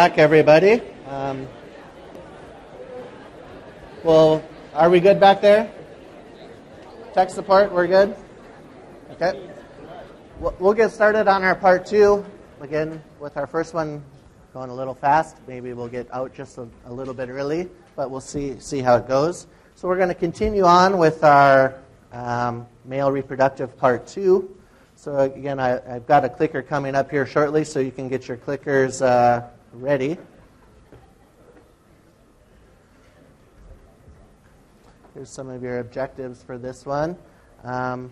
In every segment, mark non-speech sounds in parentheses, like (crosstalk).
back, everybody. Um, well, are we good back there? Tech support, we're good? Okay. We'll get started on our part two. Again, with our first one going a little fast. Maybe we'll get out just a, a little bit early, but we'll see, see how it goes. So we're going to continue on with our um, male reproductive part two. So again, I, have got a clicker coming up here shortly, so you can get your clickers uh, ready. Here's some of your objectives for this one. Um,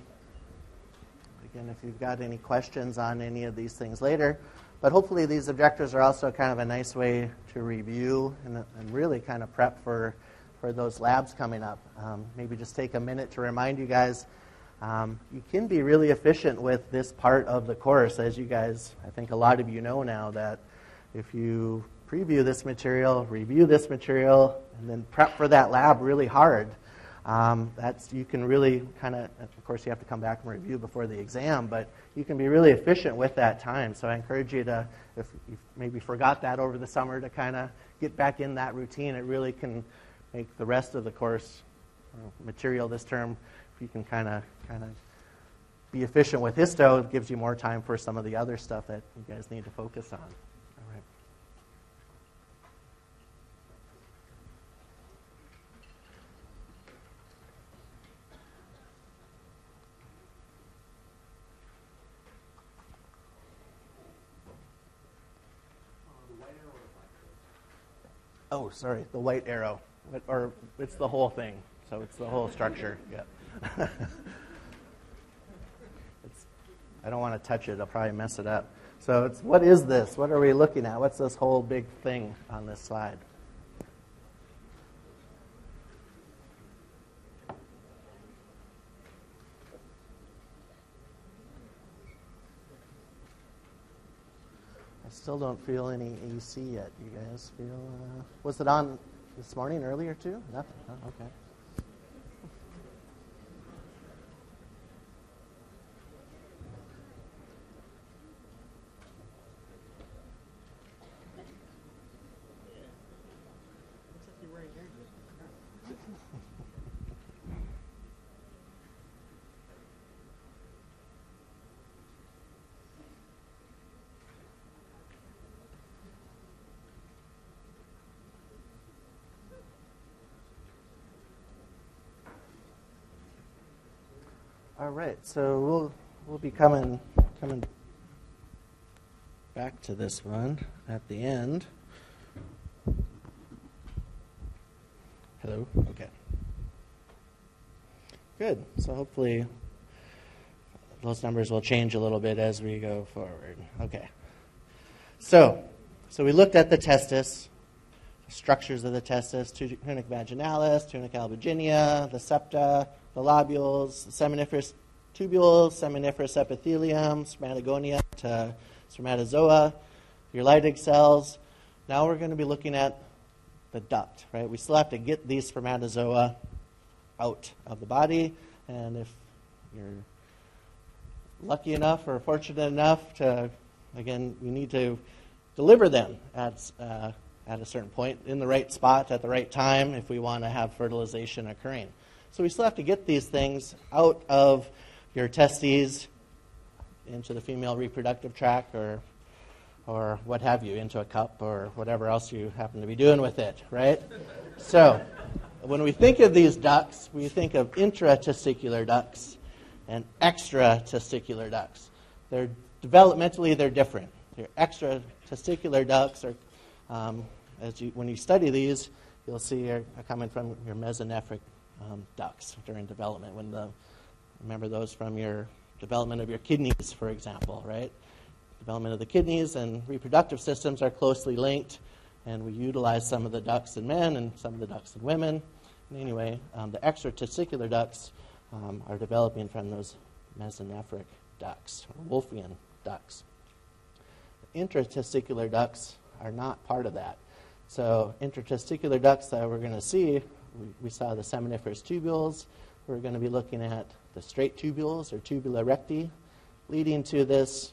again, if you've got any questions on any of these things later, but hopefully these objectives are also kind of a nice way to review and, and really kind of prep for, for those labs coming up. Um, maybe just take a minute to remind you guys um, you can be really efficient with this part of the course, as you guys, I think a lot of you know now that if you preview this material, review this material, and then prep for that lab really hard, um, that's you can really kind of. Of course, you have to come back and review before the exam, but you can be really efficient with that time. So I encourage you to, if you maybe forgot that over the summer, to kind of get back in that routine. It really can make the rest of the course material this term. If you can kind of kind of be efficient with histo, it gives you more time for some of the other stuff that you guys need to focus on. Oh, sorry, the white arrow. Or it's the whole thing. So it's the whole structure. (laughs) Yeah. I don't want to touch it. I'll probably mess it up. So it's what is this? What are we looking at? What's this whole big thing on this slide? Still don't feel any AC yet. You guys feel? Uh, was it on this morning earlier too? Nothing. Okay. All right, so we'll we'll be coming coming back to this one at the end. Hello. Okay. Good. So hopefully those numbers will change a little bit as we go forward. Okay. So, so we looked at the testis, structures of the testis, tunica vaginalis, tunica albuginea, the septa, the lobules, seminiferous tubules, seminiferous epithelium, spermatogonia to spermatozoa, your Leydig cells. Now we're going to be looking at the duct, right? We still have to get these spermatozoa out of the body, and if you're lucky enough or fortunate enough to, again, you need to deliver them at, uh, at a certain point in the right spot at the right time if we want to have fertilization occurring. So we still have to get these things out of your testes into the female reproductive tract or or what have you into a cup or whatever else you happen to be doing with it, right? So, when we think of these ducts, we think of intratesticular ducts and extratesticular ducts. They're developmentally they're different. Your extratesticular ducts are, um, as you when you study these, you'll see are, are coming from your mesonephric um, ducts during development. When the remember those from your development of your kidneys, for example, right? Development of the kidneys and reproductive systems are closely linked, and we utilize some of the ducts in men and some of the ducts in women. And anyway, um, the extratesticular ducts um, are developing from those mesonephric ducts, or Wolffian ducts. The intratesticular ducts are not part of that. So, intratesticular ducts that we're going to see we, saw the seminiferous tubules. We're going to be looking at the straight tubules or tubula recti, leading to this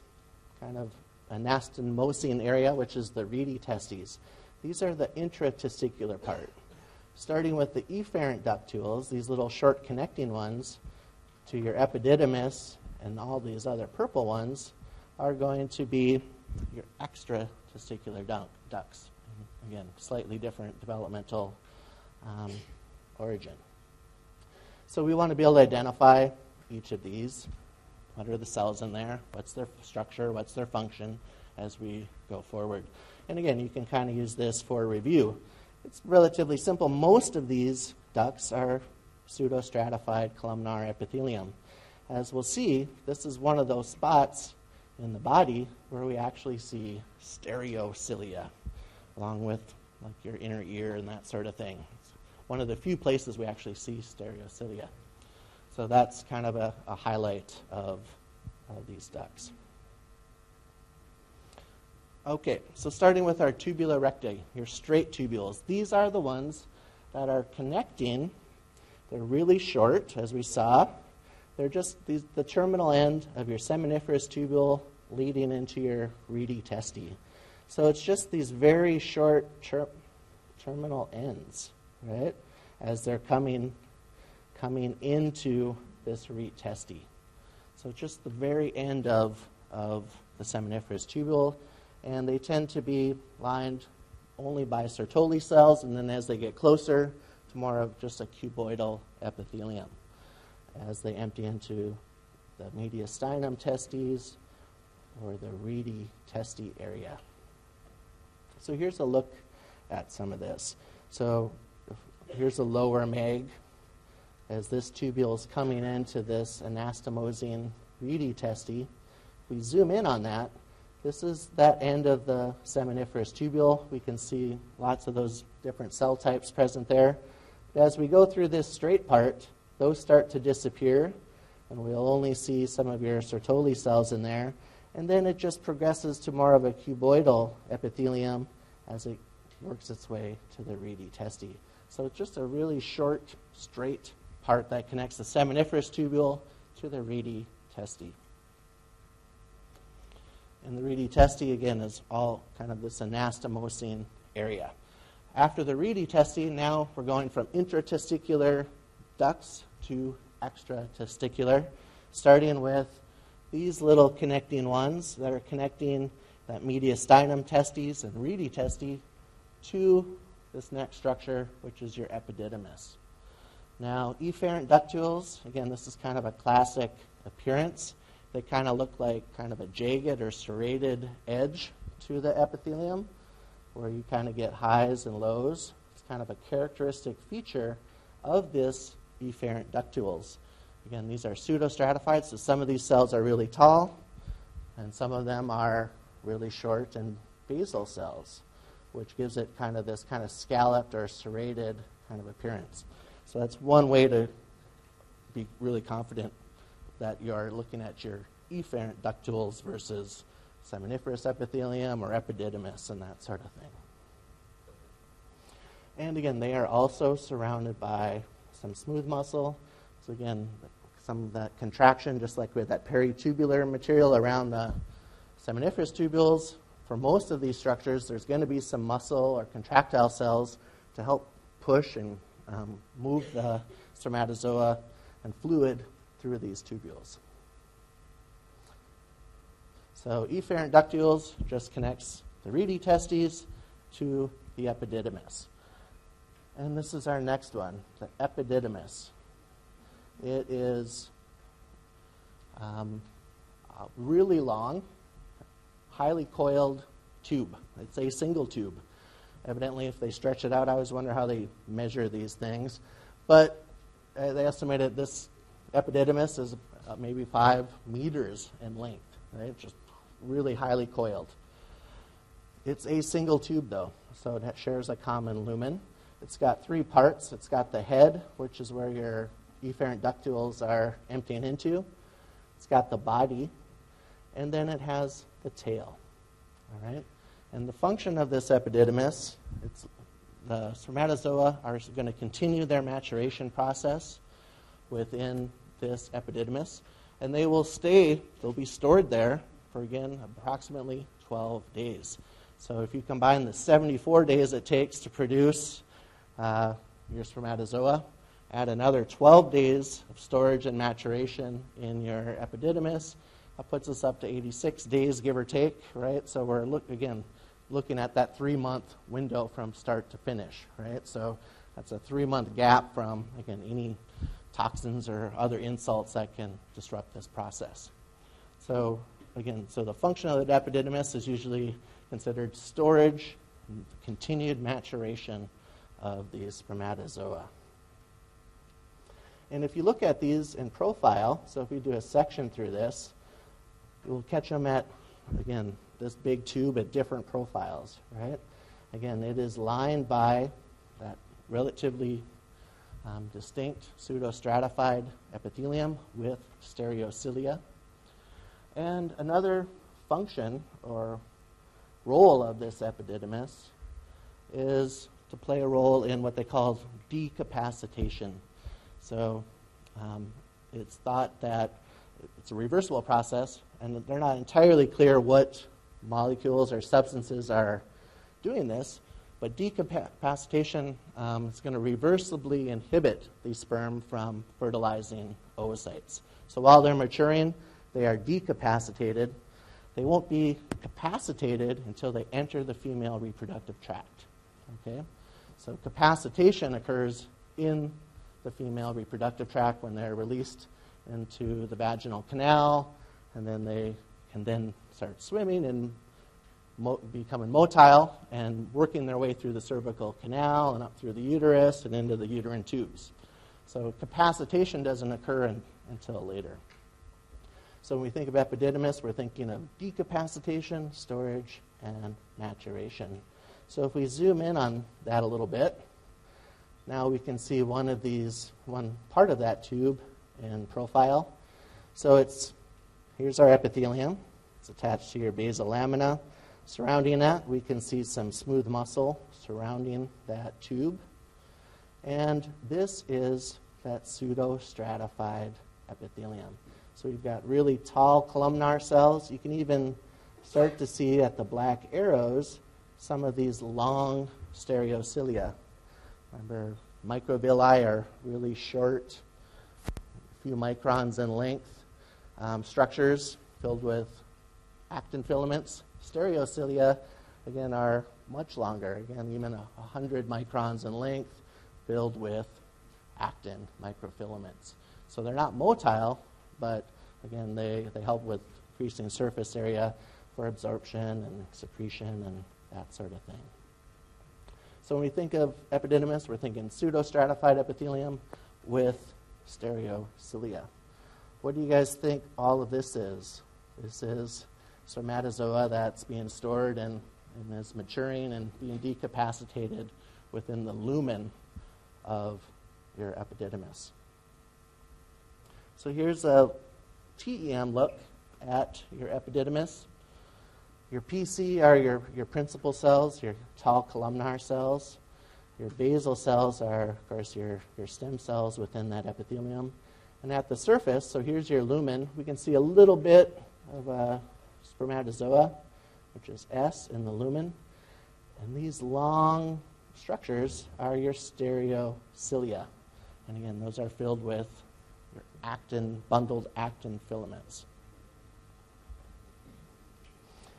kind of anastomosing area, which is the rete testis. These are the intratesticular part. Starting with the efferent ductules, these little short connecting ones, to your epididymis and all these other purple ones are going to be your extratesticular ducts. Again, slightly different developmental um, origin. So we want to be able to identify each of these. What are the cells in there? What's their structure? What's their function as we go forward? And again, you can kind of use this for review. It's relatively simple. Most of these ducts are pseudostratified columnar epithelium. As we'll see, this is one of those spots in the body where we actually see stereocilia, along with like your inner ear and that sort of thing. One of the few places we actually see stereocilia. So that's kind of a, a highlight of, of these ducts. Okay, so starting with our tubula recti, your straight tubules. These are the ones that are connecting. They're really short, as we saw. They're just the terminal end of your seminiferous tubule leading into your rete testis. So it's just these very short ter- terminal ends, right? As they're coming coming into this rete testis. So just the very end of, of the seminiferous tubule and they tend to be lined only by Sertoli cells, and then as they get closer to more of just a cuboidal epithelium, as they empty into the mediastinum testes or the rete testis area. So here's a look at some of this. So here's a lower mag as this tubule is coming into this anastomosing rete testis. If we zoom in on that, this is that end of the seminiferous tubule. We can see lots of those different cell types present there. As we go through this straight part, those start to disappear, and we'll only see some of your Sertoli cells in there. And then it just progresses to more of a cuboidal epithelium as it works its way to the rete testis. So it's just a really short, straight part that connects the seminiferous tubule to the rete testis. And the rete testis, again, is all kind of this anastomosing area. After the rete testis, now we're going from intratesticular ducts to extratesticular, starting with these little connecting ones that are connecting that mediastinum testes and rete testis to this next structure, which is your epididymis. Now, efferent ductules, again, this is kind of a classic appearance. They kind of look like kind of a jagged or serrated edge to the epithelium where you kind of get highs and lows. It's kind of a characteristic feature of this efferent ductules. Again, these are pseudostratified, so some of these cells are really tall, and some of them are really short and basal cells, which gives it kind of this kind of scalloped or serrated kind of appearance. So that's one way to be really confident that you're looking at your efferent ductules versus seminiferous epithelium or epididymis and that sort of thing. And again, they are also surrounded by some smooth muscle. So again, some of that contraction, just like with that peritubular material around the seminiferous tubules, for most of these structures, there's going to be some muscle or contractile cells to help push and um, move the spermatozoa and fluid through these tubules. So efferent ductules just connects the rete testis to the epididymis. And this is our next one, the epididymis. It is um, really long, highly coiled tube. It's a single tube. Evidently, if they stretch it out, I always wonder how they measure these things. But uh, they estimated this epididymis is uh, maybe five meters in length, right? Just really highly coiled. It's a single tube, though, so it shares a common lumen. It's got three parts. It's got the head, which is where your efferent ductules are emptying into. It's got the body, and then it has the tail. All right? And the function of this epididymis, the spermatozoa are going to continue their maturation process within this epididymis, and they will stay, they'll be stored there for again approximately 12 days. So if you combine the 74 days it takes to produce uh, your spermatozoa, add another 12 days of storage and maturation in your epididymis, that puts us up to 86 days, give or take, right? So we're look again looking at that three month window from start to finish, right? So that's a three month gap from again any toxins or other insults that can disrupt this process. So again, so the function of the epididymis is usually considered storage, continued maturation of these spermatozoa. And if you look at these in profile, so if we do a section through this, we'll catch them at, again, this big tube at different profiles, right? Again, it is lined by that relatively um, distinct pseudostratified epithelium with stereocilia. And another function or role of this epididymis is to play a role in what they call decapacitation. So um, it's thought that it's a reversible process, and they're not entirely clear what molecules or substances are doing this, but decapacitation um, is going to reversibly inhibit the sperm from fertilizing oocytes. So while they're maturing, they are decapacitated. They won't be capacitated until they enter the female reproductive tract. Okay? So capacitation occurs in the female reproductive tract when they're released into the vaginal canal, and then they can then start swimming and mo- becoming motile and working their way through the cervical canal and up through the uterus and into the uterine tubes. So capacitation doesn't occur in, until later. So when we think of epididymis, we're thinking of decapacitation, storage, and maturation. So if we zoom in on that a little bit, now we can see one of these, one part of that tube in profile. So it's here's our epithelium. It's attached to your basal lamina. Surrounding that, we can see some smooth muscle surrounding that tube. And this is that pseudostratified epithelium. So we've got really tall columnar cells. You can even start to see at the black arrows some of these long stereocilia. Remember, microvilli are really short, few microns in length, um, structures filled with actin filaments. Stereocilia, again, are much longer, again, even 100 microns in length, filled with actin microfilaments. So they're not motile, but again, they, they help with increasing surface area for absorption and secretion and that sort of thing. So when we think of epididymis, we're thinking pseudostratified epithelium with stereocilia. What do you guys think all of this is? This is spermatozoa that's being stored and, and is maturing and being decapacitated within the lumen of your epididymis. So here's a TEM look at your epididymis. Your PC are your, your principal cells, your tall columnar cells. Your basal cells are, of course, your, your stem cells within that epithelium. And at the surface, so here's your lumen, we can see a little bit of a spermatozoa, which is S in the lumen. And these long structures are your stereocilia. And again, those are filled with your actin, bundled actin filaments.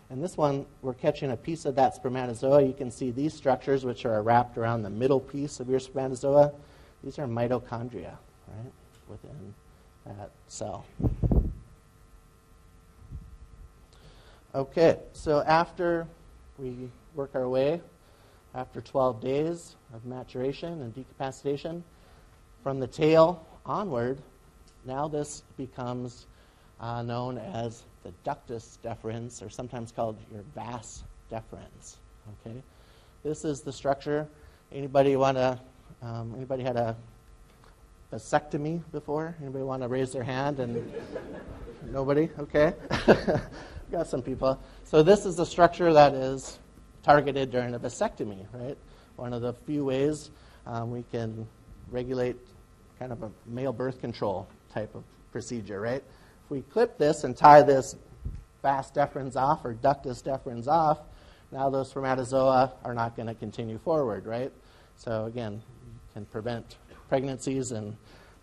And this one, we're catching a piece of that spermatozoa. You can see these structures, which are wrapped around the middle piece of your spermatozoa. These are mitochondria, right, within that cell. Okay, so after we work our way, after 12 days of maturation and decapacitation, from the tail onward, now this becomes uh, known as the ductus deferens, or sometimes called your vas deferens. Okay, this is the structure. Anybody want to? Um, anybody had a vasectomy before? Anybody want to raise their hand? And (laughs) nobody. Okay, (laughs) got some people. So this is the structure that is targeted during a vasectomy, right? One of the few ways um, we can regulate kind of a male birth control type of procedure, right? If we clip this and tie this vas deferens off or ductus deferens off, now those spermatozoa are not going to continue forward, right? So again, can prevent pregnancies and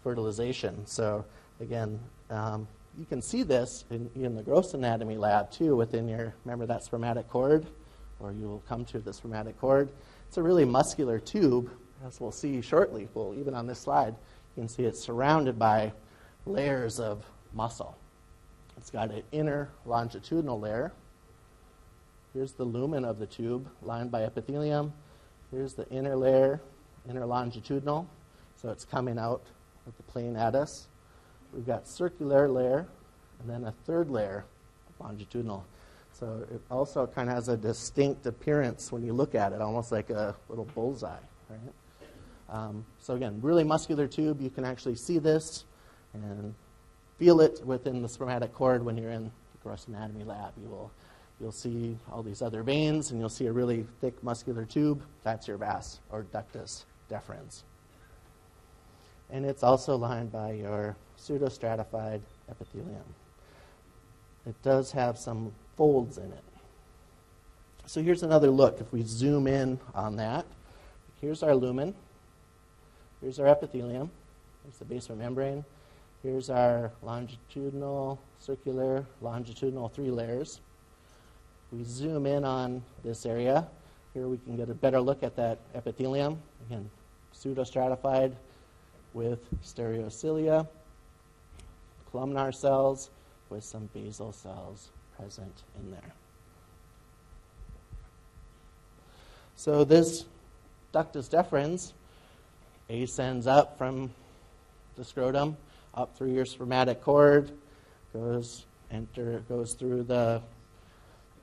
fertilization. So again, um, you can see this in, in, the gross anatomy lab too within your, remember that spermatic cord? Or you will come to the spermatic cord. It's a really muscular tube, as we'll see shortly. Well, even on this slide, you can see it's surrounded by layers of muscle. It's got an inner longitudinal layer. Here's the lumen of the tube lined by epithelium. Here's the inner layer, inner longitudinal. So it's coming out with the plane at us. We've got circular layer and then a third layer longitudinal. So it also kind of has a distinct appearance when you look at it, almost like a little bullseye, right? Um, so again, really muscular tube. You can actually see this and feel it within the spermatic cord when you're in the gross anatomy lab. You will you'll see all these other veins, and you'll see a really thick muscular tube. That's your vas or ductus deferens. And it's also lined by your pseudostratified epithelium. It does have some folds in it. So here's another look. If we zoom in on that, here's our lumen, here's our epithelium, here's the basement membrane, here's our longitudinal, circular, longitudinal three layers. We zoom in on this area. Here we can get a better look at that epithelium. Again, pseudostratified with stereocilia, columnar cells with some basal cells present in there. So this ductus deferens ascends up from the scrotum up through your spermatic cord, goes enter goes through the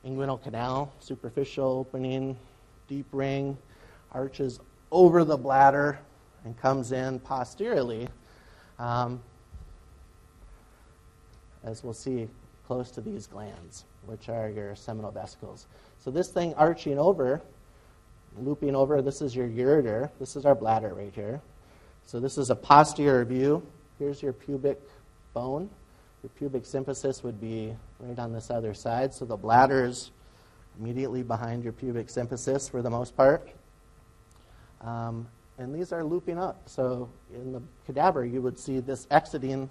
inguinal canal, superficial opening, deep ring, arches over the bladder, and comes in posteriorly, um, as we'll see close to these glands, which are your seminal vesicles. So this thing arching over, looping over, this is your ureter. This is our bladder right here. So this is a posterior view. Here's your pubic bone. Your pubic symphysis would be right on this other side. So the bladder is immediately behind your pubic symphysis for the most part. Um, and these are looping up. So in the cadaver, you would see this exiting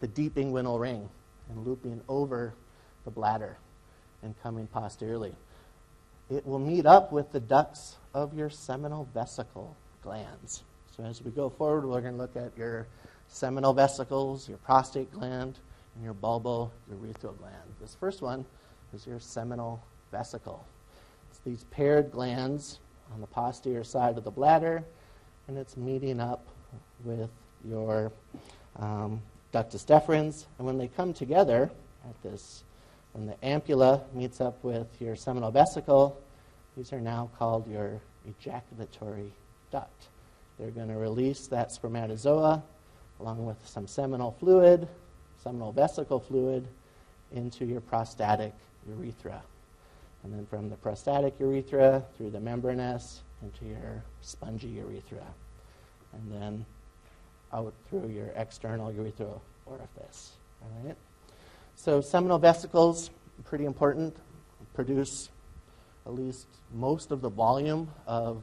the deep inguinal ring and looping over the bladder and coming posteriorly. It will meet up with the ducts of your seminal vesicle glands. So as we go forward, we're going to look at your seminal vesicles, your prostate gland, and your bulbourethral gland. This first one is your seminal vesicle. It's these paired glands on the posterior side of the bladder and it's meeting up with your um, ductus deferens. And when they come together at this, when the ampulla meets up with your seminal vesicle, these are now called your ejaculatory duct. They're going to release that spermatozoa along with some seminal fluid, seminal vesicle fluid, into your prostatic urethra. And then from the prostatic urethra through the membranous into your spongy urethra, and then out through your external urethral orifice. All right? So seminal vesicles, pretty important, produce at least most of the volume of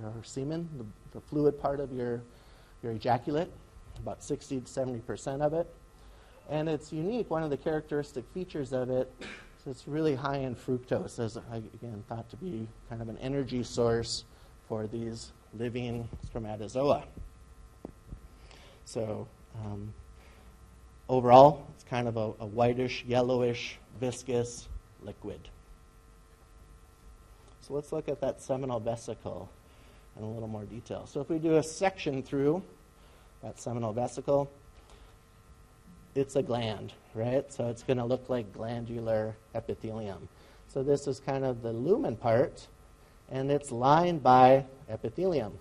your semen, the, the fluid part of your, your ejaculate, about 60 to 70 percent of it. And it's unique, one of the characteristic features of it it's really high in fructose, as I, again thought to be kind of an energy source for these living spermatozoa. So, um, overall, it's kind of a, a whitish, yellowish, viscous liquid. So, let's look at that seminal vesicle in a little more detail. So, if we do a section through that seminal vesicle, it's a gland, right? So it's going to look like glandular epithelium. So this is kind of the lumen part, and it's lined by epithelium.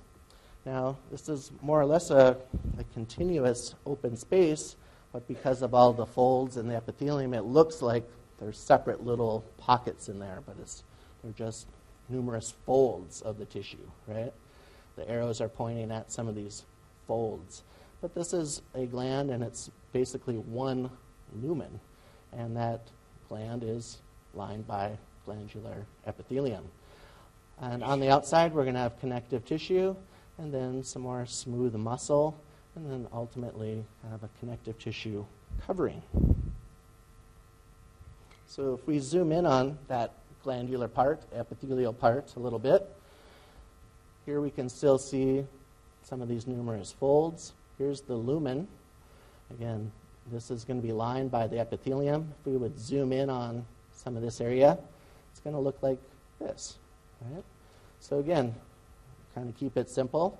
Now, this is more or less a, a continuous open space, but because of all the folds in the epithelium, it looks like there's separate little pockets in there, but it's, they're just numerous folds of the tissue, right? The arrows are pointing at some of these folds. But this is a gland, and it's basically one lumen. And that gland is lined by glandular epithelium. And on the outside, we're going to have connective tissue, and then some more smooth muscle, and then ultimately kind of a connective tissue covering. So if we zoom in on that glandular part, epithelial part, a little bit, here we can still see some of these numerous folds. Here's the lumen. Again, this is going to be lined by the epithelium. If we would zoom in on some of this area, it's going to look like this. Right? So again, kind of keep it simple.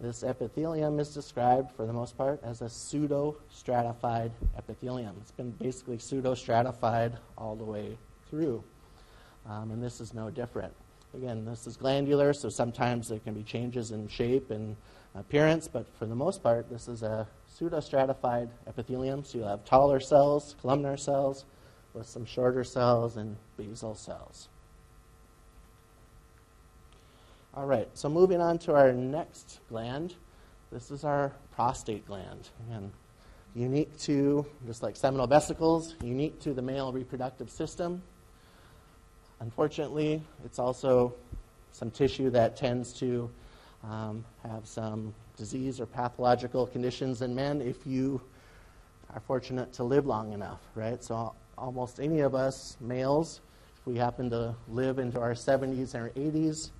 This epithelium is described, for the most part, as a pseudo-stratified epithelium. It's been basically pseudo-stratified all the way through. Um, and this is no different. Again, this is glandular, so sometimes there can be changes in shape and appearance, but for the most part, this is a pseudostratified epithelium. So you'll have taller cells, columnar cells, with some shorter cells and basal cells. All right, so moving on to our next gland. This is our prostate gland. Again, unique to, just like seminal vesicles, unique to the male reproductive system. Unfortunately, it's also some tissue that tends to um, have some disease or pathological conditions in men if you are fortunate to live long enough, right? So almost any of us males, if we happen to live into our 70s or 80s,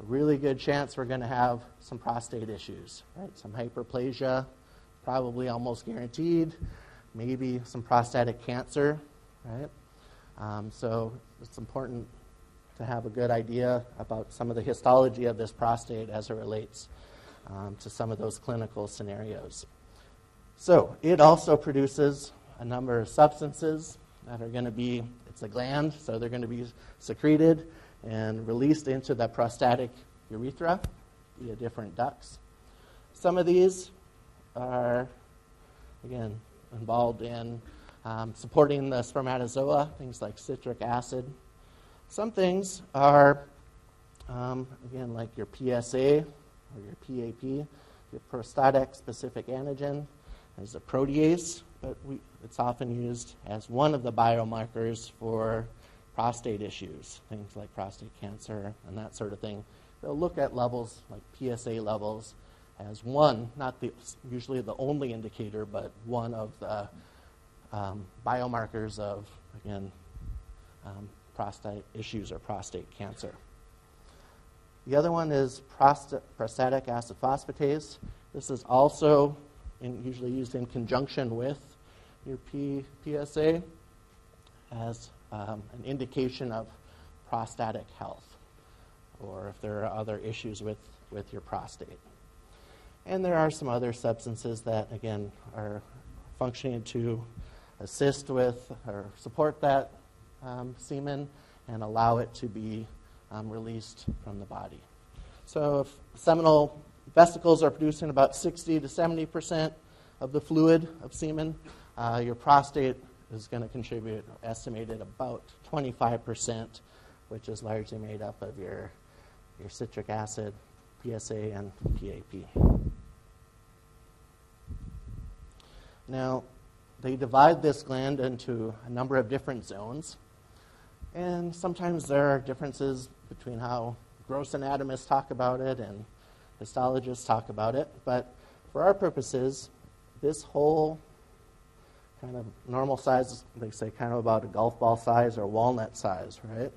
a really good chance we're going to have some prostate issues, right? Some hyperplasia, probably almost guaranteed. Maybe some prostatic cancer, right? Um, so it's important to have a good idea about some of the histology of this prostate as it relates um, to some of those clinical scenarios. So it also produces a number of substances that are going to be, it's a gland, so they're going to be secreted and released into the prostatic urethra via different ducts. Some of these are, again, involved in um, supporting the spermatozoa, things like citric acid. Some things are, um, again, like your PSA or your PAP, your prostatic specific antigen, as a protease, but we, it's often used as one of the biomarkers for prostate issues, things like prostate cancer and that sort of thing. They'll look at levels like PSA levels as one, not the, usually the only indicator, but one of the um, biomarkers of, again, um, prostate issues or prostate cancer. The other one is prost- prostatic acid phosphatase. This is also in, usually used in conjunction with your P- PSA as um, an indication of prostatic health or if there are other issues with, with your prostate. And there are some other substances that, again, are functioning to assist with or support that um, semen and allow it to be um, released from the body. So, if seminal vesicles are producing about 60 to 70 percent of the fluid of semen, uh, your prostate is going to contribute, estimated about 25 percent, which is largely made up of your, your citric acid, PSA, and PAP. Now, they divide this gland into a number of different zones. And sometimes there are differences between how gross anatomists talk about it and histologists talk about it. But for our purposes, this whole kind of normal size, they say kind of about a golf ball size or walnut size, right?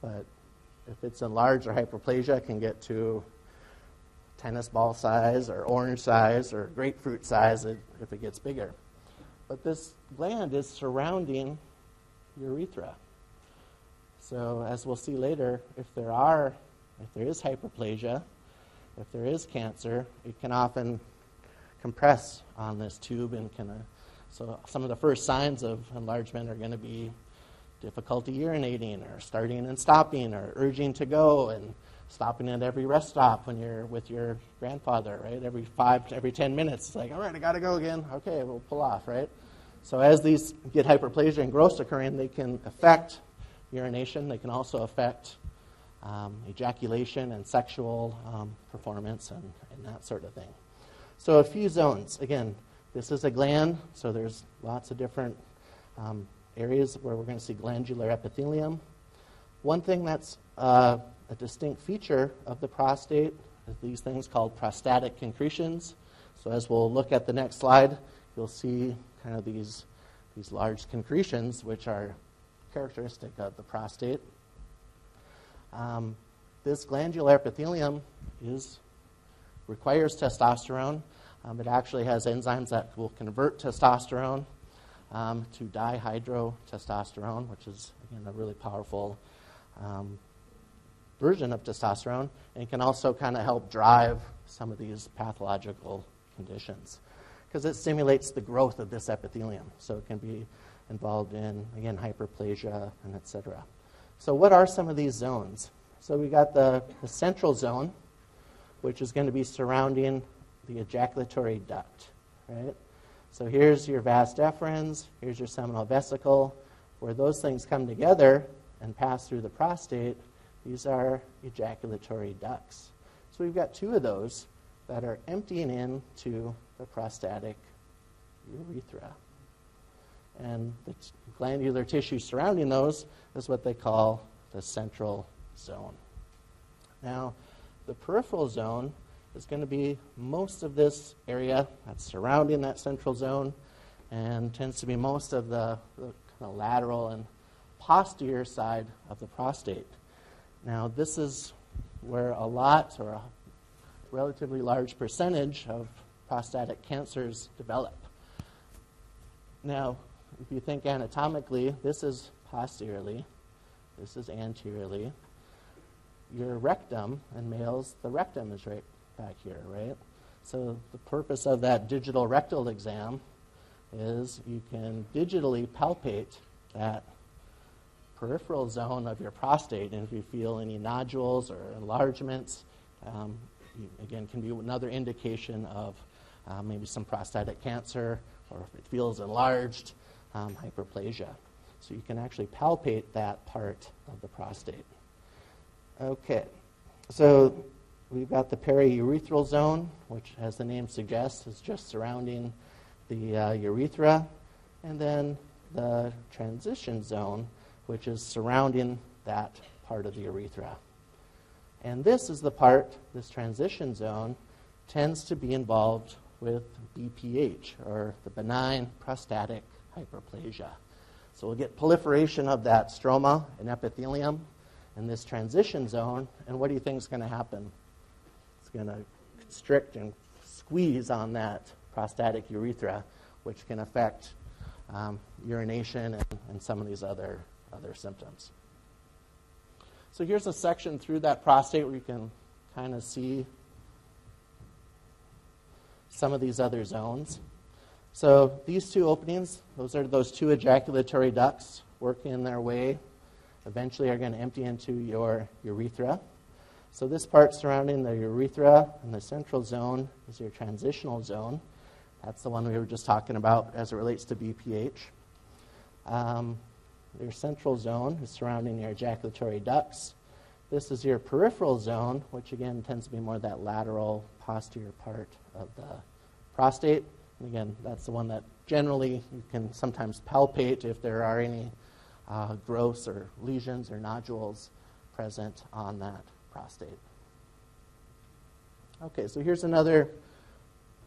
But if it's enlarged or hyperplasia, it can get to tennis ball size or orange size or grapefruit size if it gets bigger. But this gland is surrounding urethra. So, as we'll see later, if there are, if there is hyperplasia, if there is cancer, it can often compress on this tube and can. Uh, so, some of the first signs of enlargement are going to be difficulty urinating, or starting and stopping, or urging to go, and stopping at every rest stop when you're with your grandfather, right? Every five, every ten minutes, it's like, all right, I got to go again. Okay, we'll pull off, right? So, as these get hyperplasia and growth occurring, they can affect urination. They can also affect um, ejaculation and sexual um, performance and, and, that sort of thing. So, a few zones. Again, this is a gland, so there's lots of different um, areas where we're going to see glandular epithelium. One thing that's uh, a distinct feature of the prostate is these things called prostatic concretions. So as we'll look at the next slide, you'll see kind of these, these large concretions, which are characteristic of the prostate. Um, this glandular epithelium is, requires testosterone. Um, it actually has enzymes that will convert testosterone um, to dihydrotestosterone, which is, again, a really powerful um, version of testosterone, and can also kind of help drive some of these pathological conditions because it stimulates the growth of this epithelium. So it can be involved in, again, hyperplasia and et cetera. So, what are some of these zones? So, we got the, the central zone, which is going to be surrounding the ejaculatory duct, right? So, here's your vas deferens, here's your seminal vesicle. Where those things come together and pass through the prostate, these are ejaculatory ducts. So, we've got two of those that are emptying into the prostatic urethra. And the t- glandular tissue surrounding those is what they call the central zone. Now, the peripheral zone is going to be most of this area that's surrounding that central zone and tends to be most of the, the kind of lateral and posterior side of the prostate. Now, this is where a lot or a relatively large percentage of prostatic cancers develop. Now, if you think anatomically, this is posteriorly, this is anteriorly. Your rectum in males, the rectum is right back here, right? So the purpose of that digital rectal exam is you can digitally palpate that peripheral zone of your prostate, and if you feel any nodules or enlargements, um, you, again, can be another indication of uh, maybe some prostatic cancer, or if it feels enlarged, um, hyperplasia. So you can actually palpate that part of the prostate. Okay, so we've got the periurethral zone, which, as the name suggests, is just surrounding the uh, urethra, and then the transition zone, which is surrounding that part of the urethra. And this is the part, this transition zone, tends to be involved with BPH, or the benign prostatic hyperplasia. So we'll get proliferation of that stroma and epithelium in this transition zone, and what do you think is going to happen? It's going to constrict and squeeze on that prostatic urethra, which can affect um, urination and, and some of these other, other symptoms. So here's a section through that prostate where you can kind of see some of these other zones. So these two openings, those are those two ejaculatory ducts working their way, eventually are going to empty into your urethra. So this part surrounding the urethra and the central zone is your transitional zone. That's the one we were just talking about as it relates to BPH. Um, your central zone is surrounding your ejaculatory ducts. This is your peripheral zone, which again tends to be more that lateral posterior part of the prostate. And again, that's the one that generally you can sometimes palpate if there are any uh, growths or lesions or nodules present on that prostate. Okay, so here's another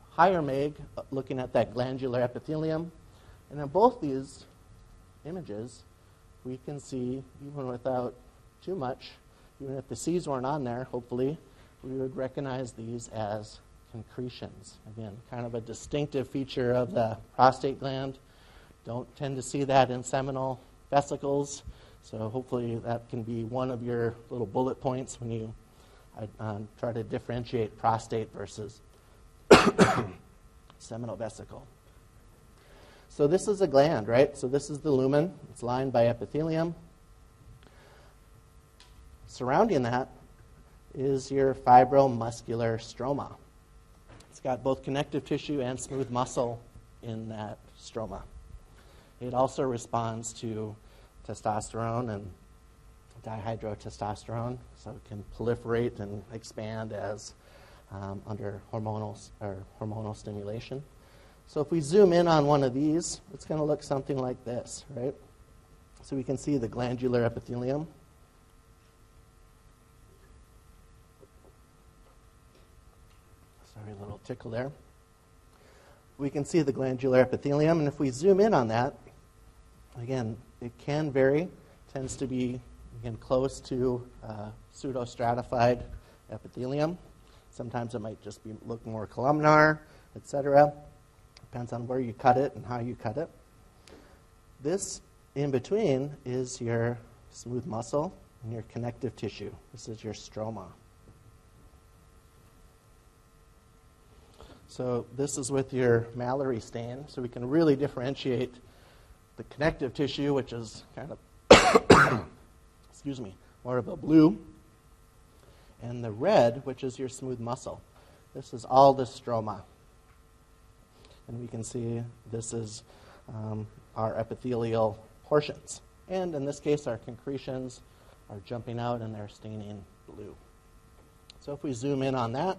higher MAG uh, looking at that glandular epithelium. And in both these images, we can see, even without too much, even if the C's weren't on there, hopefully, we would recognize these as concretions. Again, kind of a distinctive feature of the prostate gland. Don't tend to see that in seminal vesicles, so hopefully that can be one of your little bullet points when you uh, try to differentiate prostate versus (coughs) seminal vesicle. So this is a gland, right? So this is the lumen. It's lined by epithelium. Surrounding that is your fibromuscular stroma. It's got both connective tissue and smooth muscle in that stroma. It also responds to testosterone and dihydrotestosterone, so it can proliferate and expand as um, under hormonal or hormonal stimulation. So if we zoom in on one of these, it's going to look something like this, right? So we can see the glandular epithelium. Sorry, a little tickle there. We can see the glandular epithelium, and if we zoom in on that, again, it can vary. Tends to be again close to uh, pseudostratified epithelium. Sometimes it might just be look more columnar, etc. Depends on where you cut it and how you cut it. This in between is your smooth muscle and your connective tissue. This is your stroma. So this is with your Mallory stain, so we can really differentiate the connective tissue, which is kind of, (coughs) excuse me, more of a blue, and the red, which is your smooth muscle. This is all the stroma. And we can see this is um, our epithelial portions. And in this case, our concretions are jumping out and they're staining blue. So if we zoom in on that,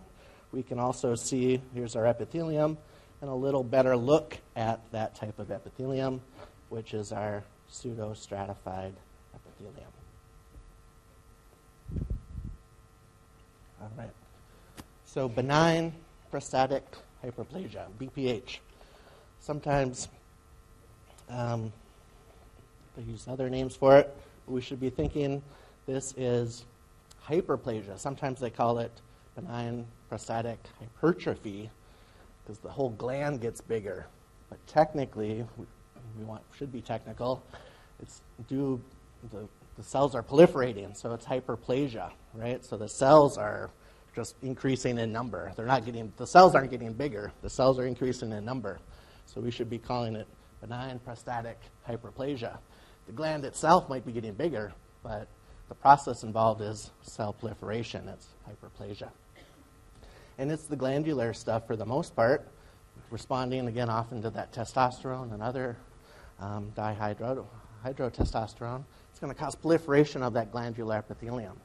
we can also see here's our epithelium and a little better look at that type of epithelium, which is our pseudostratified epithelium. All right. So benign prostatic hyperplasia, BPH. Sometimes um, they use other names for it. We should be thinking this is hyperplasia. Sometimes they call it benign prostatic hypertrophy because the whole gland gets bigger. But technically, we want should be technical. It's due the the cells are proliferating, so it's hyperplasia, right? So the cells are just increasing in number. They're not getting the cells aren't getting bigger. The cells are increasing in number. So we should be calling it benign prostatic hyperplasia. The gland itself might be getting bigger, but the process involved is cell proliferation. It's hyperplasia. And it's the glandular stuff for the most part, responding again often to that testosterone and other um, dihydrotestosterone. It's going to cause proliferation of that glandular epithelium.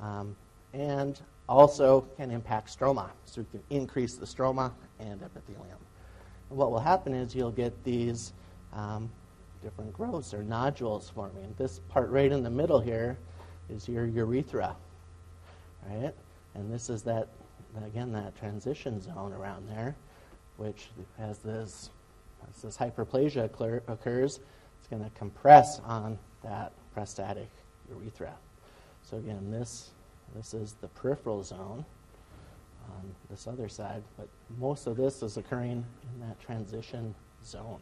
Um, and also can impact stroma. So we can increase the stroma and epithelium. And what will happen is you'll get these um, different growths or nodules forming. This part right in the middle here is your urethra, right? And this is that, again, that transition zone around there, which as this, as this hyperplasia occur, occurs, it's going to compress on that prostatic urethra. So again, this this is the peripheral zone on this other side, but most of this is occurring in that transition zone.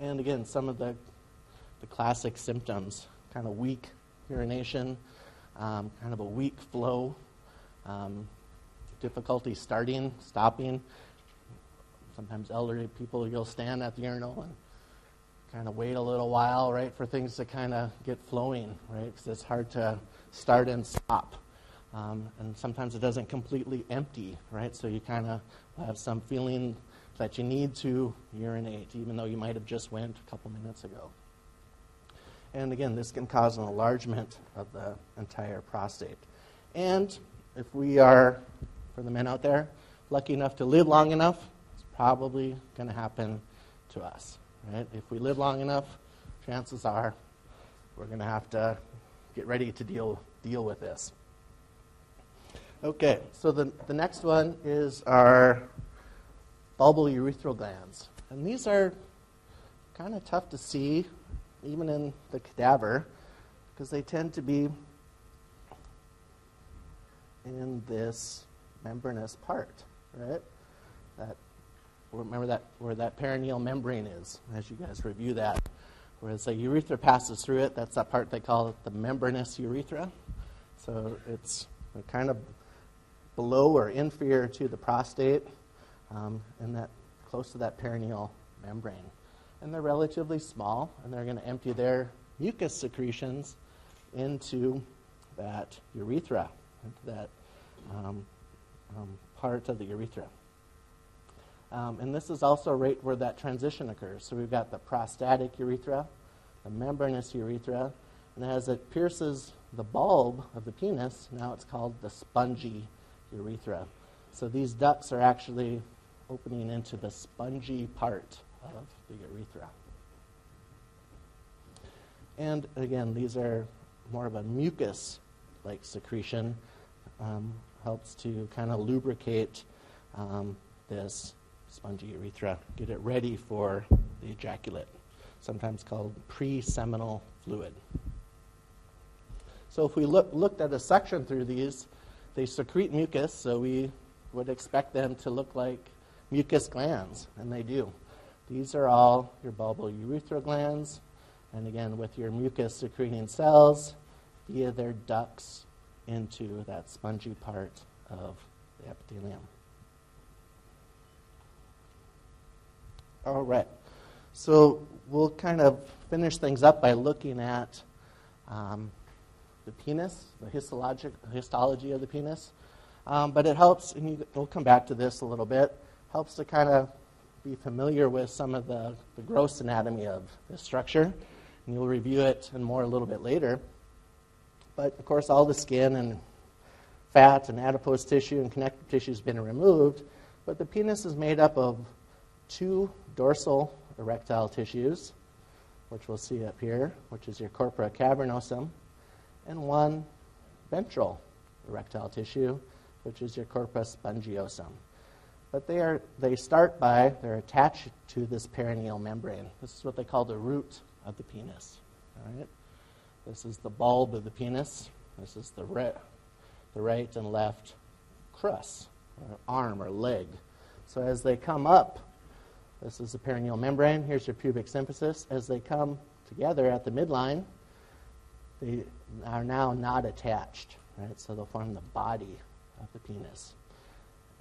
And again, some of the, the classic symptoms kind of weak urination, um, kind of a weak flow, um, difficulty starting, stopping. Sometimes elderly people, you'll stand at the urinal and kind of wait a little while, right, for things to kind of get flowing, right, because it's hard to start and stop. Um, and sometimes it doesn't completely empty, right? So you kind of have some feeling that you need to urinate, even though you might have just went a couple minutes ago. And again, this can cause an enlargement of the entire prostate. And if we are, for the men out there, lucky enough to live long enough, it's probably going to happen to us. Right? If we live long enough, chances are we're going to have to get ready to deal, deal with this. Okay, so the, the next one is our bulbourethral glands. And these are kind of tough to see, even in the cadaver, because they tend to be in this membranous part, right? That remember that where that perineal membrane is, as you guys review that. Whereas the urethra passes through it, that's that part they call it the membranous urethra. So it's kind of below or inferior to the prostate, um, and that close to that perineal membrane. And they're relatively small, and they're going to empty their mucus secretions into that urethra, into that um, um, part of the urethra. Um, and this is also right where that transition occurs. So we've got the prostatic urethra, the membranous urethra, and as it pierces the bulb of the penis, now it's called the spongy urethra. So these ducts are actually opening into the spongy part of the urethra. And again, these are more of a mucus like secretion, um, helps to kind of lubricate um, this spongy urethra, get it ready for the ejaculate, sometimes called pre seminal fluid. So if we look, looked at a section through these, they secrete mucus, so we would expect them to look like mucus glands, and they do. These are all your bulbourethral glands, and again, with your mucus secreting cells via their ducts into that spongy part of the epithelium. All right. So we'll kind of finish things up by looking at um, the penis, the histologic, histology of the penis. Um, but it helps, and you, we'll come back to this a little bit, helps to kind of be familiar with some of the, the gross anatomy of this structure. And you'll review it and more a little bit later. But of course, all the skin and fat and adipose tissue and connective tissue has been removed. But the penis is made up of two dorsal erectile tissues, which we'll see up here, which is your corpora cavernosum, and one ventral erectile tissue, which is your corpus spongiosum. But they, are, they start by, they're attached to this perineal membrane. This is what they call the root of the penis. All right? This is the bulb of the penis. This is the, re- the right and left crus, or arm or leg. So as they come up, this is the perineal membrane. Here's your pubic symphysis. As they come together at the midline, they are now not attached, right? So they'll form the body of the penis.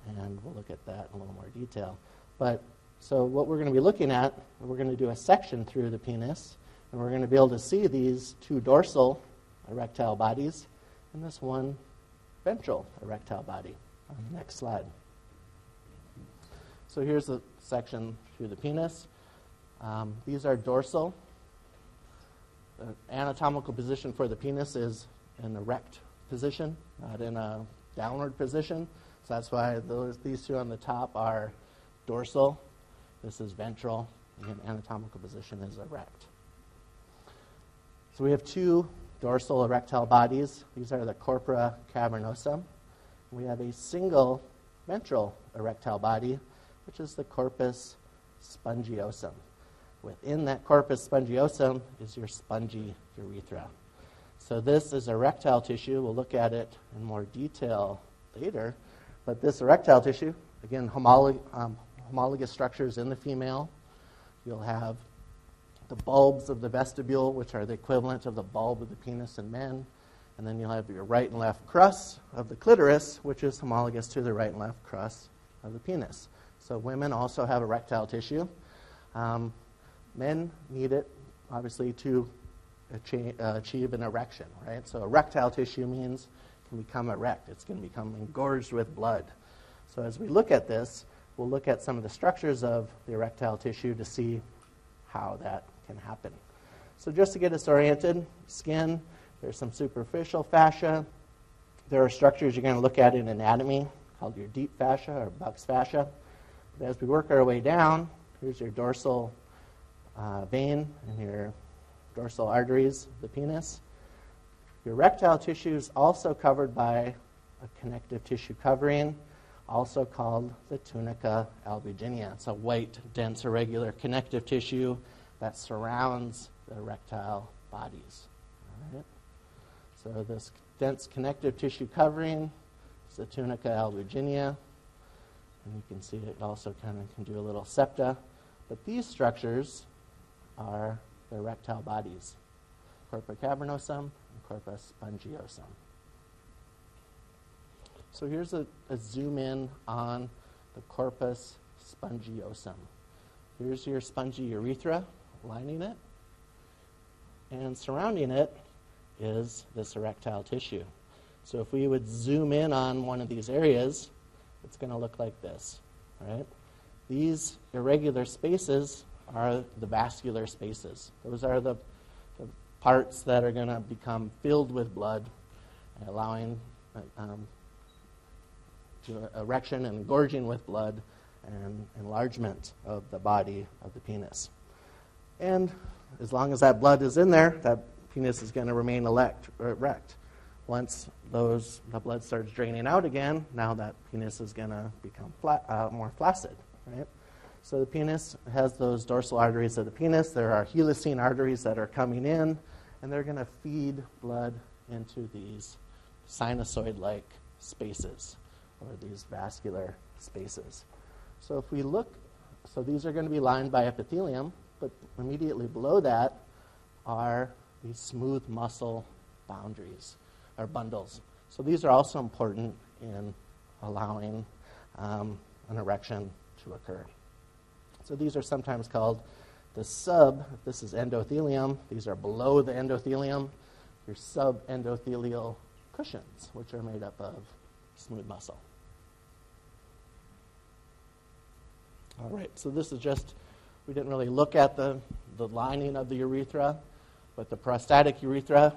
And we'll look at that in a little more detail. But so what we're going to be looking at, we're going to do a section through the penis and we're going to be able to see these two dorsal erectile bodies and this one ventral erectile body on the next slide. So here's the section through the penis. Um, these are dorsal. The anatomical position for the penis is an erect position, not in a downward position. So that's why those, these two on the top are dorsal. This is ventral. And anatomical position is erect. So we have two dorsal erectile bodies. These are the corpora cavernosa. We have a single ventral erectile body, which is the corpus spongiosum. Within that corpus spongiosum is your spongy urethra. So this is erectile tissue. We'll look at it in more detail later. But this erectile tissue, again, homolog- um, homologous structures in the female. You'll have the bulbs of the vestibule, which are the equivalent of the bulb of the penis in men. And then you'll have your right and left crus of the clitoris, which is homologous to the right and left crus of the penis. So women also have erectile tissue. Um, men need it, obviously, to achieve, uh, achieve an erection, right? So erectile tissue means it can become erect. It's going to become engorged with blood. So as we look at this, we'll look at some of the structures of the erectile tissue to see how that can happen. So, just to get us oriented, skin, there's some superficial fascia. There are structures you're going to look at in anatomy called your deep fascia or Buck's fascia. As we work our way down, here's your dorsal uh, vein and your dorsal arteries the penis. Your erectile tissue is also covered by a connective tissue covering, also called the tunica albuginea. It's a white, dense, irregular connective tissue that surrounds the erectile bodies. So this dense connective tissue covering is the tunica albuginea. And you can see it also kind of can do a little septa. But these structures are the erectile bodies, corpora cavernosum and corpus spongiosum. So here's a, a zoom in on the corpus spongiosum. Here's your spongy urethra lining it, and surrounding it is this erectile tissue. So if we would zoom in on one of these areas, it's going to look like this, right? These irregular spaces are the vascular spaces. Those are the, the parts that are going to become filled with blood, allowing um, to erection and gorging with blood and enlargement of the body of the penis. And as long as that blood is in there, that penis is going to remain elect, erect. Once those the blood starts draining out again, now that penis is going to become flat, uh, more flaccid, right? So the penis has those dorsal arteries of the penis. There are helicine arteries that are coming in, and they're going to feed blood into these sinusoid-like spaces, or these vascular spaces. So if we look, so these are going to be lined by epithelium, but immediately below that are these smooth muscle boundaries or bundles. So these are also important in allowing um, an erection to occur. So these are sometimes called the sub, this is endothelium, these are below the endothelium, your subendothelial cushions, which are made up of smooth muscle. All right, so this is just, we didn't really look at the, the lining of the urethra, but the prostatic urethra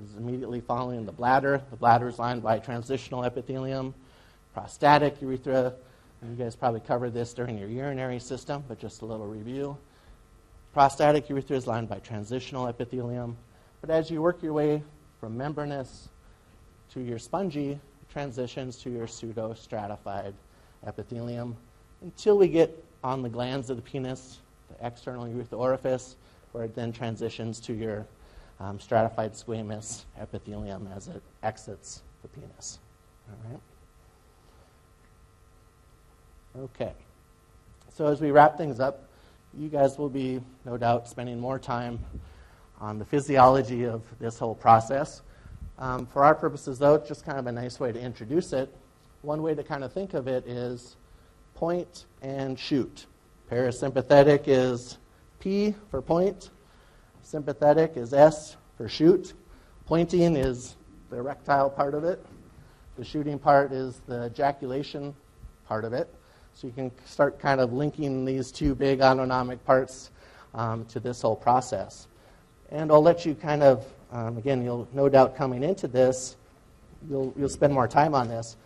is immediately following the bladder. The bladder is lined by transitional epithelium. Prostatic urethra, you guys probably covered this during your urinary system, but just a little review. Prostatic urethra is lined by transitional epithelium. But as you work your way from membranous to your spongy, transitions to your pseudo-stratified epithelium until we get on the glans of the penis, the external urethral orifice, where it then transitions to your um, stratified squamous epithelium as it exits the penis. All right? Okay. So as we wrap things up, you guys will be, no doubt, spending more time on the physiology of this whole process. Um, for our purposes, though, it's just kind of a nice way to introduce it. One way to kind of think of it is point and shoot. Parasympathetic is P for point, sympathetic is S for shoot. Pointing is the erectile part of it. The shooting part is the ejaculation part of it. So you can start kind of linking these two big autonomic parts um, to this whole process. And I'll let you kind of, um, again, you'll no doubt coming into this, you'll, you'll spend more time on this.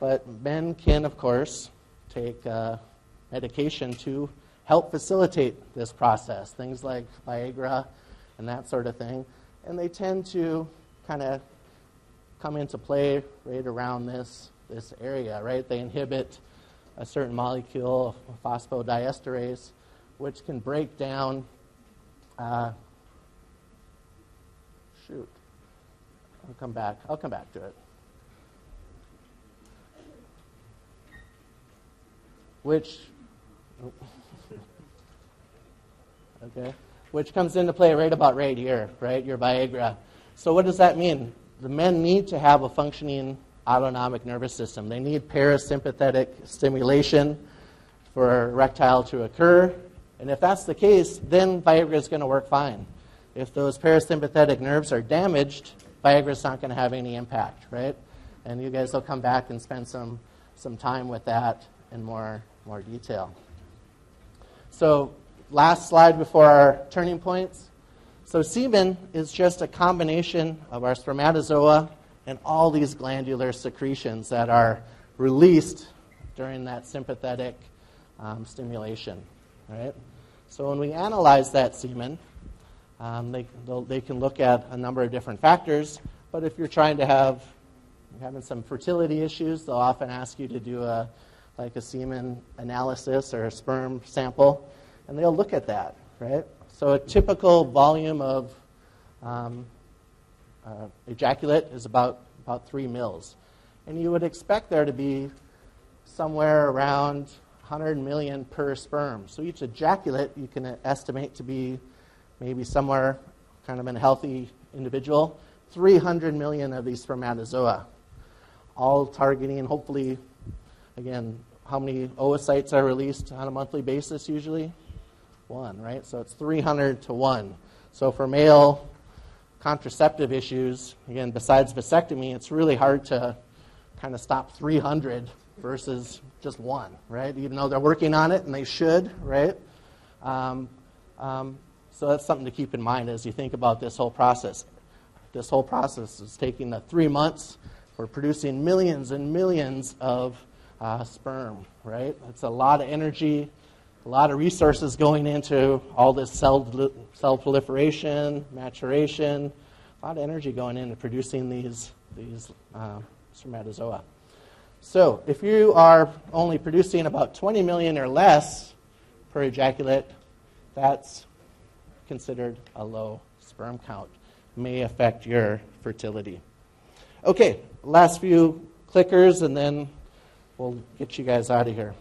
But men can, of course, take uh, medication to help facilitate this process, things like Viagra and that sort of thing. And they tend to kind of come into play right around this, this area, right? They inhibit a certain molecule, phosphodiesterase, which can break down. Uh, shoot, I'll come back. I'll come back to it. Which, (laughs) okay, which comes into play right about right here, right? Your Viagra. So what does that mean? The men need to have a functioning autonomic nervous system. They need parasympathetic stimulation for erectile to occur. And if that's the case, then Viagra is going to work fine. If those parasympathetic nerves are damaged, Viagra is not going to have any impact, right? And you guys will come back and spend some, some time with that in more, more detail. So, last slide before our turning points. So, semen is just a combination of our spermatozoa and all these glandular secretions that are released during that sympathetic um, stimulation. Right? So when we analyze that semen, um, they, they can look at a number of different factors, but if you're trying to have having some fertility issues, they'll often ask you to do a like a semen analysis or a sperm sample, and they'll look at that, right? So a typical volume of um, uh, ejaculate is about, about three mils. And you would expect there to be somewhere around 100 million per sperm. So each ejaculate you can estimate to be maybe somewhere kind of in a healthy individual, 300 million of these spermatozoa, all targeting, hopefully, again, how many oocytes are released on a monthly basis usually? One, right? So it's 300 to 1. So for male contraceptive issues, again, besides vasectomy, it's really hard to kind of stop 300 versus just one, right? Even though they're working on it and they should, right? Um, um, so that's something to keep in mind as you think about this whole process. This whole process is taking the three months for producing millions and millions of uh, sperm, right? It's a lot of energy, a lot of resources going into all this cell, cell proliferation, maturation, a lot of energy going into producing these, these uh, spermatozoa. So, if you are only producing about 20 million or less per ejaculate, that's considered a low sperm count. May affect your fertility. Okay, last few clickers, and then we'll get you guys out of here.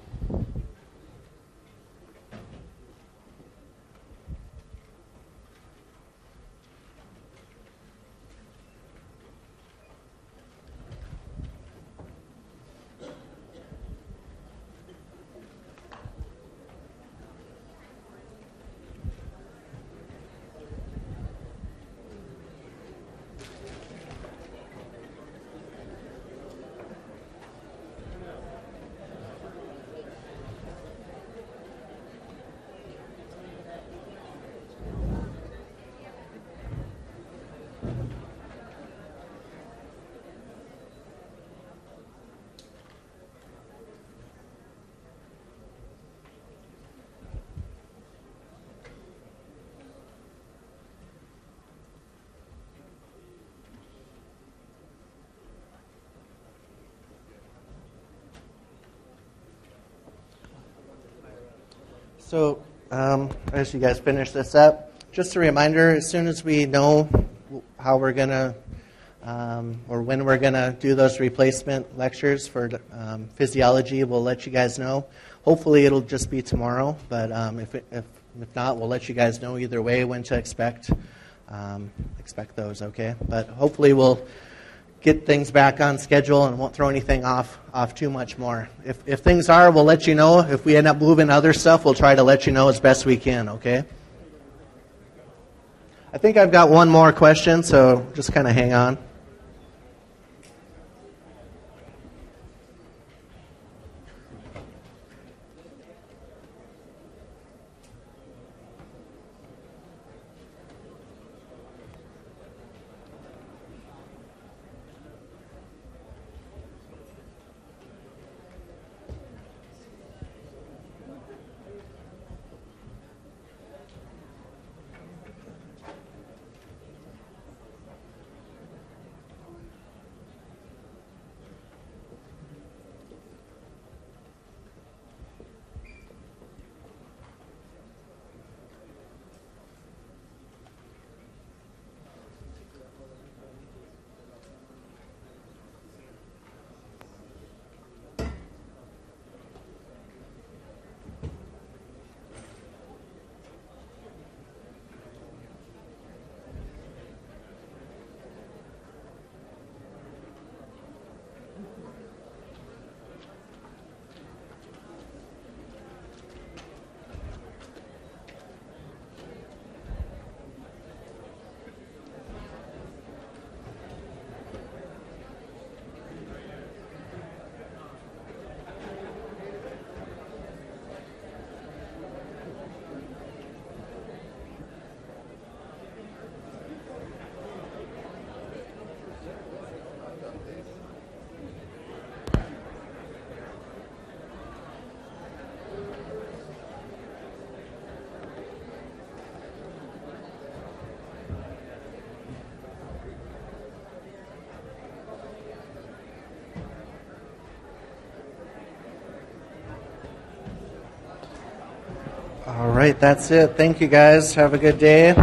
So, um, as you guys finish this up, just a reminder as soon as we know how we're going to um, or when we're going to do those replacement lectures for um, physiology, we'll let you guys know. Hopefully, it'll just be tomorrow, but um, if, it, if, if not, we'll let you guys know either way when to expect um, expect those. Okay, but hopefully, we'll get things back on schedule and won't throw anything off off too much more. If if things are, we'll let you know. If we end up moving other stuff, we'll try to let you know as best we can, okay? I think I've got one more question, so just kind of hang on. Right, that's it. Thank you guys. Have a good day.